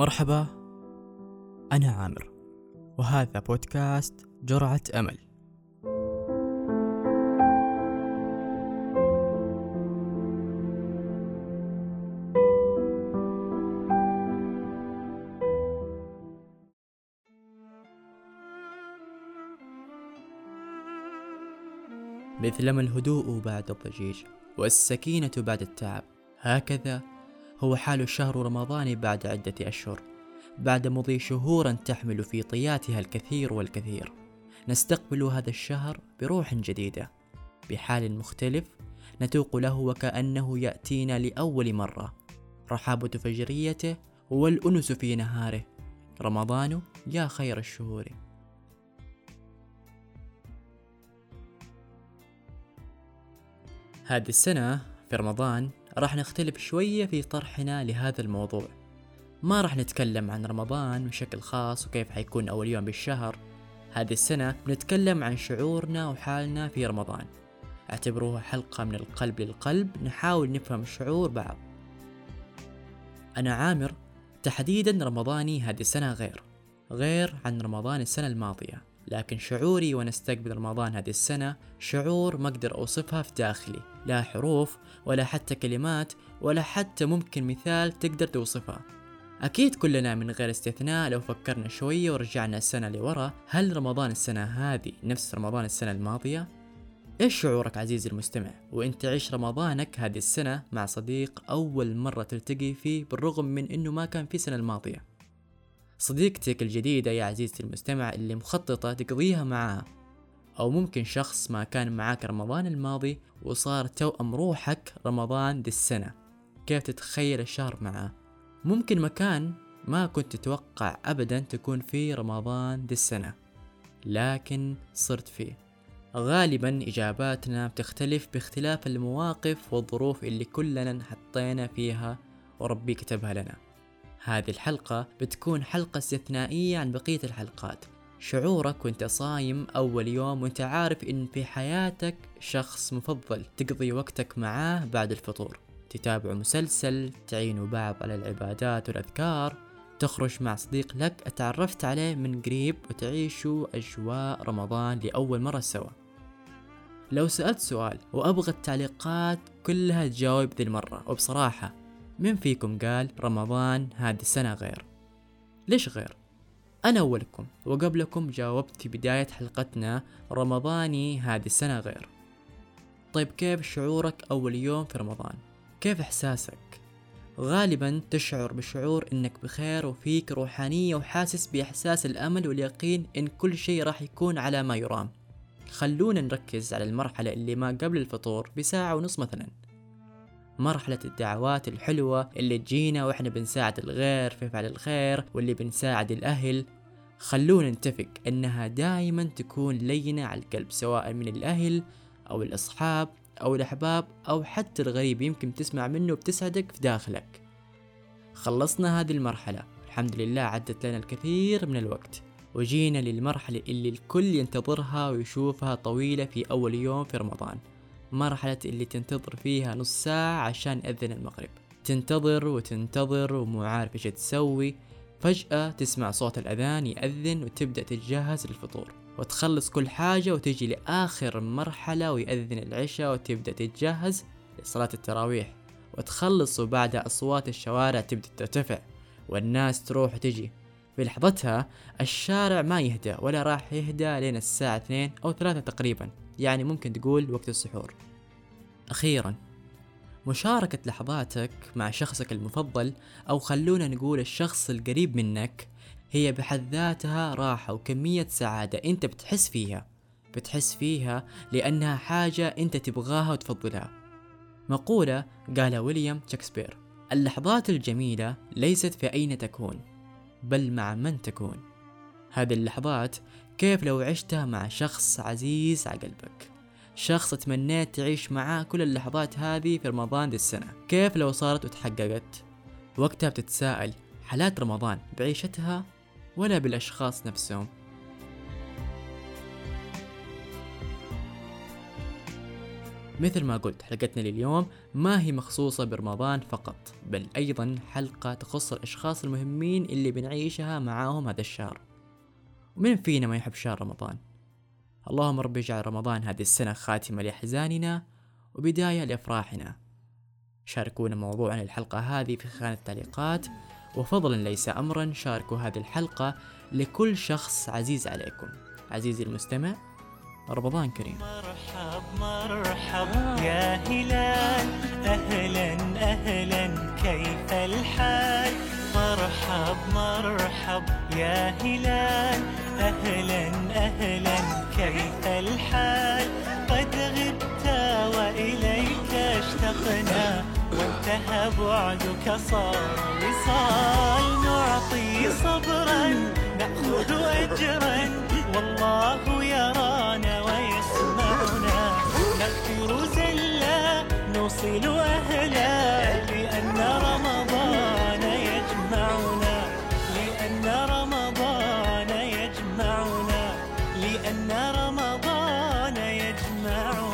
مرحبا أنا عامر وهذا بودكاست جرعة أمل. مثلما الهدوء بعد الضجيج والسكينة بعد التعب هكذا هو حال الشهر رمضان بعد عدة أشهر بعد مضي شهورا تحمل في طياتها الكثير والكثير. نستقبل هذا الشهر بروح جديدة بحال مختلف نتوق له وكأنه يأتينا لأول مرة. رحابة فجريته والأنس في نهاره. رمضان يا خير الشهور. هذه السنة في رمضان راح نختلف شوية في طرحنا لهذا الموضوع. ما راح نتكلم عن رمضان بشكل خاص وكيف حيكون أول يوم بالشهر. هذه السنة بنتكلم عن شعورنا وحالنا في رمضان. اعتبروها حلقة من القلب للقلب نحاول نفهم شعور بعض. أنا عامر تحديدا رمضاني هذه السنة غير غير عن رمضان السنة الماضية. لكن شعوري وأنا استقبل رمضان هذه السنة شعور ما أقدر أوصفها في داخلي. لا حروف ولا حتى كلمات ولا حتى ممكن مثال تقدر توصفها أكيد كلنا من غير استثناء لو فكرنا شوية ورجعنا السنة لورا هل رمضان السنة هذه نفس رمضان السنة الماضية؟ إيش شعورك عزيزي المستمع؟ وإنت تعيش رمضانك هذه السنة مع صديق أول مرة تلتقي فيه بالرغم من إنه ما كان في السنة الماضية. صديقتك الجديدة يا عزيزتي المستمع اللي مخططة تقضيها معاها أو ممكن شخص ما كان معاك رمضان الماضي وصار توأم روحك رمضان دي السنة. كيف تتخيل الشهر معاه ممكن مكان ما كنت تتوقع أبدا تكون فيه رمضان دي السنة لكن صرت فيه. غالبا إجاباتنا بتختلف باختلاف المواقف والظروف اللي كلنا حطينا فيها وربي كتبها لنا. هذه الحلقة بتكون حلقة استثنائية عن بقية الحلقات. شعورك وانت صايم أول يوم وانت عارف إن في حياتك شخص مفضل تقضي وقتك معاه بعد الفطور. تتابعوا مسلسل تعينوا بعض على العبادات والأذكار تخرج مع صديق لك أتعرفت عليه من قريب وتعيشوا أجواء رمضان لأول مرة سوا. لو سألت سؤال وأبغى التعليقات كلها تجاوب ذي المرة. وبصراحة من فيكم قال رمضان هذه السنة غير. ليش غير؟ أنا أولكم وقبلكم جاوبت في بداية حلقتنا رمضاني هذه السنة غير. طيب كيف شعورك أول يوم في رمضان؟ كيف إحساسك؟ غالبا تشعر بشعور إنك بخير وفيك روحانية وحاسس بإحساس الأمل واليقين إن كل شيء راح يكون على ما يرام. خلونا نركز على المرحلة اللي ما قبل الفطور بساعة ونص مثلا. مرحلة الدعوات الحلوة اللي تجينا وإحنا بنساعد الغير في فعل الخير واللي بنساعد الأهل. خلونا نتفق إنها دائما تكون لينة على القلب سواء من الأهل أو الأصحاب أو الأحباب أو حتى الغريب يمكن تسمع منه بتسعدك في داخلك. خلصنا هذه المرحلة. الحمد لله عدت لنا الكثير من الوقت. وجينا للمرحلة اللي الكل ينتظرها ويشوفها طويلة في أول يوم في رمضان. مرحلة اللي تنتظر فيها نص ساعة عشان أذن المغرب. تنتظر وتنتظر ومو عارف إيش تسوي. فجأة تسمع صوت الأذان يأذن وتبدأ تتجهز للفطور. وتخلص كل حاجة وتجي لآخر مرحلة ويأذن العشاء وتبدأ تتجهز لصلاة التراويح. وتخلص وبعدها أصوات الشوارع تبدأ ترتفع. والناس تروح وتجي. في لحظتها الشارع ما يهدى ولا راح يهدى لين الساعة اثنين أو ثلاثة تقريبا. يعني ممكن تقول وقت السحور. أخيرا مشاركة لحظاتك مع شخصك المفضل أو خلونا نقول الشخص القريب منك هي بحد ذاتها راحة وكمية سعادة أنت بتحس فيها. بتحس فيها لأنها حاجة أنت تبغاها وتفضلها. مقولة قالها ويليام شكسبير اللحظات الجميلة ليست في أين تكون بل مع من تكون. هذه اللحظات كيف لو عشتها مع شخص عزيز على قلبك؟ شخص تمنيت تعيش معاه كل اللحظات هذه في رمضان دي السنة. كيف لو صارت وتحققت؟ وقتها بتتساءل حالات رمضان بعيشتها ولا بالأشخاص نفسهم؟ مثل ما قلت حلقتنا لليوم ما هي مخصوصة برمضان فقط بل أيضا حلقة تخص الأشخاص المهمين اللي بنعيشها معاهم هذا الشهر. ومن فينا ما يحب شهر رمضان. اللهم رب اجعل رمضان هذه السنة خاتمة لأحزاننا وبداية لأفراحنا. شاركونا موضوعنا الحلقة هذه في خانة التعليقات وفضلا ليس أمرا شاركوا هذه الحلقة لكل شخص عزيز عليكم. عزيزي المستمع رمضان كريم. مرحب مرحب يا هلال. أهلا أهلا كيف الحال؟ مرحب مرحب. جاهلا أهلا أهلا كيف الحال؟ قد غبت وإليك اشتقنا. وانتهى بعدك صار وصال. نعطي صبرا نأخذ أجرا. والله يرانا ويسمعنا. نغفر زلا نوصل أهلا. رمضان يجمعنا